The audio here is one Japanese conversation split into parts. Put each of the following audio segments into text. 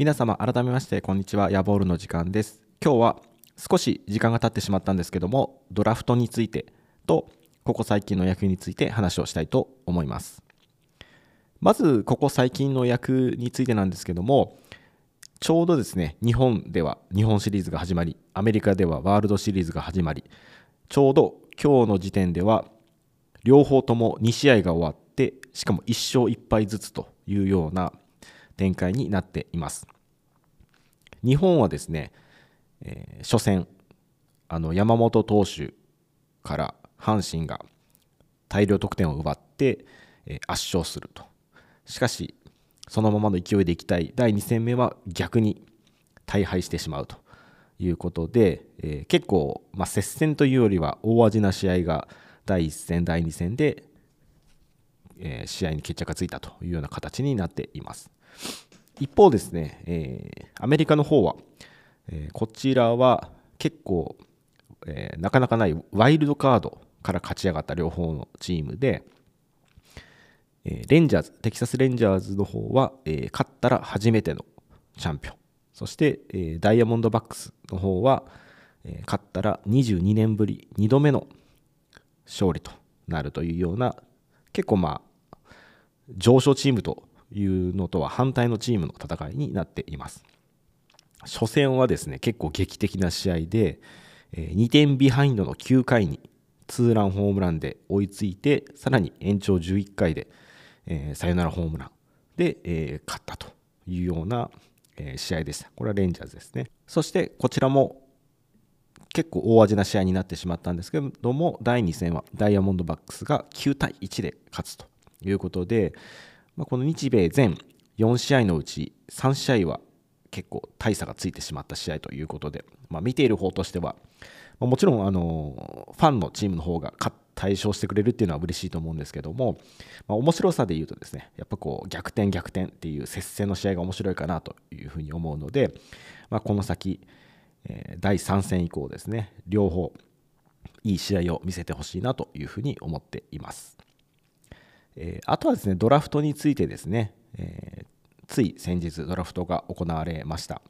皆様改めましてこんにちは。ヤボールの時間です。今日は少し時間が経ってしまったんですけどもドラフトについてとここ最近の野球について話をしたいと思います。まずここ最近の野球についてなんですけどもちょうどですね日本では日本シリーズが始まりアメリカではワールドシリーズが始まりちょうど今日の時点では両方とも2試合が終わってしかも1勝1敗ずつというような展開になっています。日本はですね、えー、初戦あの山本投手から阪神が大量得点を奪って、えー、圧勝すると。しかしそのままの勢いでいきたい。第2戦目は逆に大敗してしまうということで、えー、結構、まあ、接戦というよりは大味な試合が第1戦第2戦で、え、試合に決着がついたというような形になっています。一方ですね、え、アメリカの方は、え、こちらは結構、え、なかなかないワイルドカードから勝ち上がった両方のチームで、えレンジャーズ、テキサス・レンジャーズの方は、え勝ったら初めてのチャンピオン。そして、えダイヤモンドバックスの方は、え勝ったら22年ぶり2度目の勝利となるというような、結構まあ、上昇チームというのとは反対のチームの戦いになっています。初戦はですね、結構劇的な試合で、2点ビハインドの9回にツーランホームランで追いついて、さらに延長11回で、えー、サヨナラホームランで、えー、勝ったというような、えー、試合でした。これはレンジャーズですね。そしてこちらも結構大味な試合になってしまったんですけども、第2戦はダイヤモンドバックスが9対1で勝つということで、まあ、この日米全4試合のうち3試合は結構大差がついてしまった試合ということで、まあ、見ている方としては、ま、もちろんあのファンのチームの方が対勝してくれるっていうのは嬉しいと思うんですけども、まあ、面白さで言うとですねやっぱこう逆転逆転っていう接戦の試合が面白いかなというふうに思うので、まあ、この先、え、第3戦以降ですね両方いい試合を見せてほしいなというふうに思っています。えー、あとはですね、ドラフトについてですね、えー、つい先日ドラフトが行われました。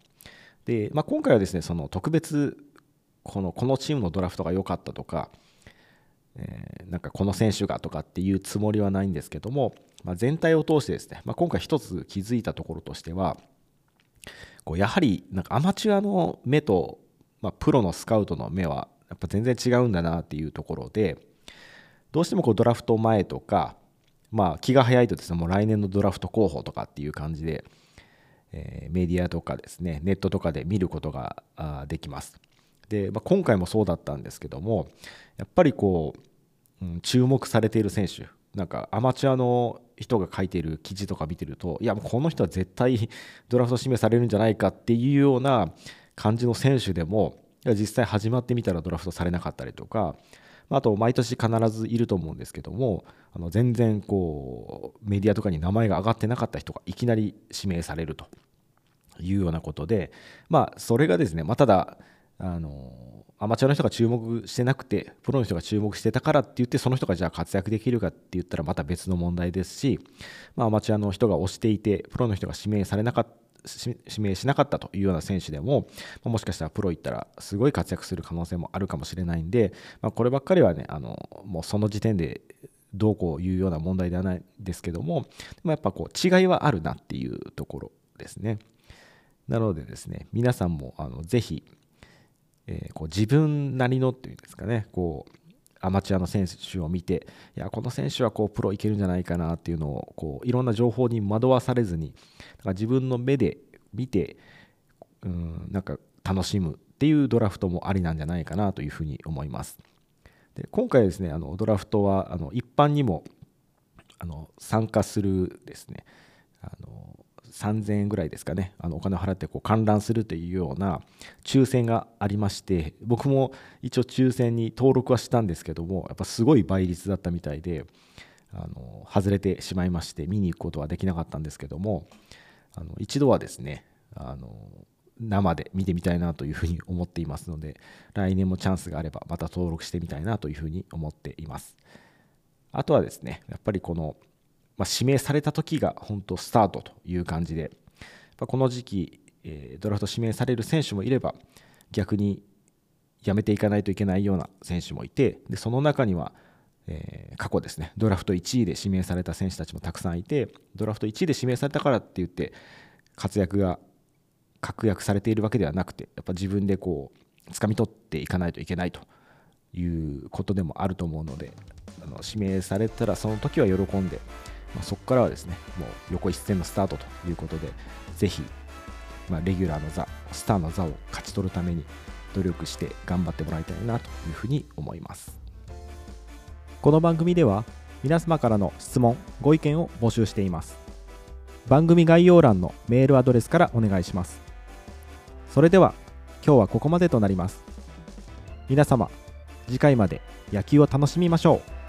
で、まあ、今回はですね、その特別この、このチームのドラフトが良かったとか、えー、なんかこの選手がとかっていうつもりはないんですけども、まあ、全体を通してですね、まあ、今回一つ気づいたところとしては、こうやはりなんかアマチュアの目と、まあ、プロのスカウトの目はやっぱ全然違うんだなっていうところで、どうしてもこうドラフト前とか、まあ、気が早いとですね、もう来年のドラフト候補とかっていう感じで、えー、メディアとかですね、ネットとかで見ることができます。で、まあ、今回もそうだったんですけども、やっぱりこう、うん、注目されている選手、なんかアマチュアの人が書いている記事とか見てると、いや、もうこの人は絶対ドラフト指名されるんじゃないかっていうような感じの選手でも、実際始まってみたらドラフトされなかったりとか、あと毎年必ずいると思うんですけどもあの全然こうメディアとかに名前が挙がってなかった人がいきなり指名されるというようなことでまあそれがですね、まあ、ただあのアマチュアの人が注目してなくてプロの人が注目してたからって言ってその人がじゃあ活躍できるかって言ったらまた別の問題ですし、まあ、アマチュアの人が推していてプロの人が指名されなかった指名しなかったというような選手でも、もしかしたらプロ行ったらすごい活躍する可能性もあるかもしれないんで、まあ、こればっかりはね、あのもうその時点でどうこういうような問題ではないですけども、でもやっぱこう違いはあるなっていうところですね。なのでですね、皆さんもあのぜひ、えー、こう自分なりのっていうんですかね、こうアマチュアの選手を見て、いや、この選手はこうプロいけるんじゃないかなっていうのを、こういろんな情報に惑わされずに、だから自分の目で見て、うん、なんか楽しむっていうドラフトもありなんじゃないかなというふうに思います。で今回ですねあのドラフトはあの一般にもあの参加するですねあの3000円ぐらいですかね。あのお金を払ってこう観覧するというような抽選がありまして僕も一応抽選に登録はしたんですけどもやっぱすごい倍率だったみたいであの外れてしまいまして見に行くことはできなかったんですけどもあの一度はですねあの生で見てみたいなというふうに思っていますので来年もチャンスがあればまた登録してみたいなというふうに思っています。あとはですねやっぱりこの、まあ、指名された時が本当スタートという感じでまこの時期、え、ドラフト指名される選手もいれば逆にやめていかないといけないような選手もいてでその中にはえ、過去ですねドラフト1位で指名された選手たちもたくさんいてドラフト1位で指名されたからって言って活躍が確約されているわけではなくてやっぱ自分でこう掴み取っていかないといけないということでもあると思うのであの指名されたらその時は喜んで、まあ、そこからはですねもう横一線のスタートということでぜひ、まあ、レギュラーの座スターの座を勝ち取るために努力して頑張ってもらいたいなというふうに思います。この番組では皆様からの質問ご意見を募集しています。番組概要欄のメールアドレスからお願いします。それでは今日はここまでとなります。皆様次回まで野球を楽しみましょう。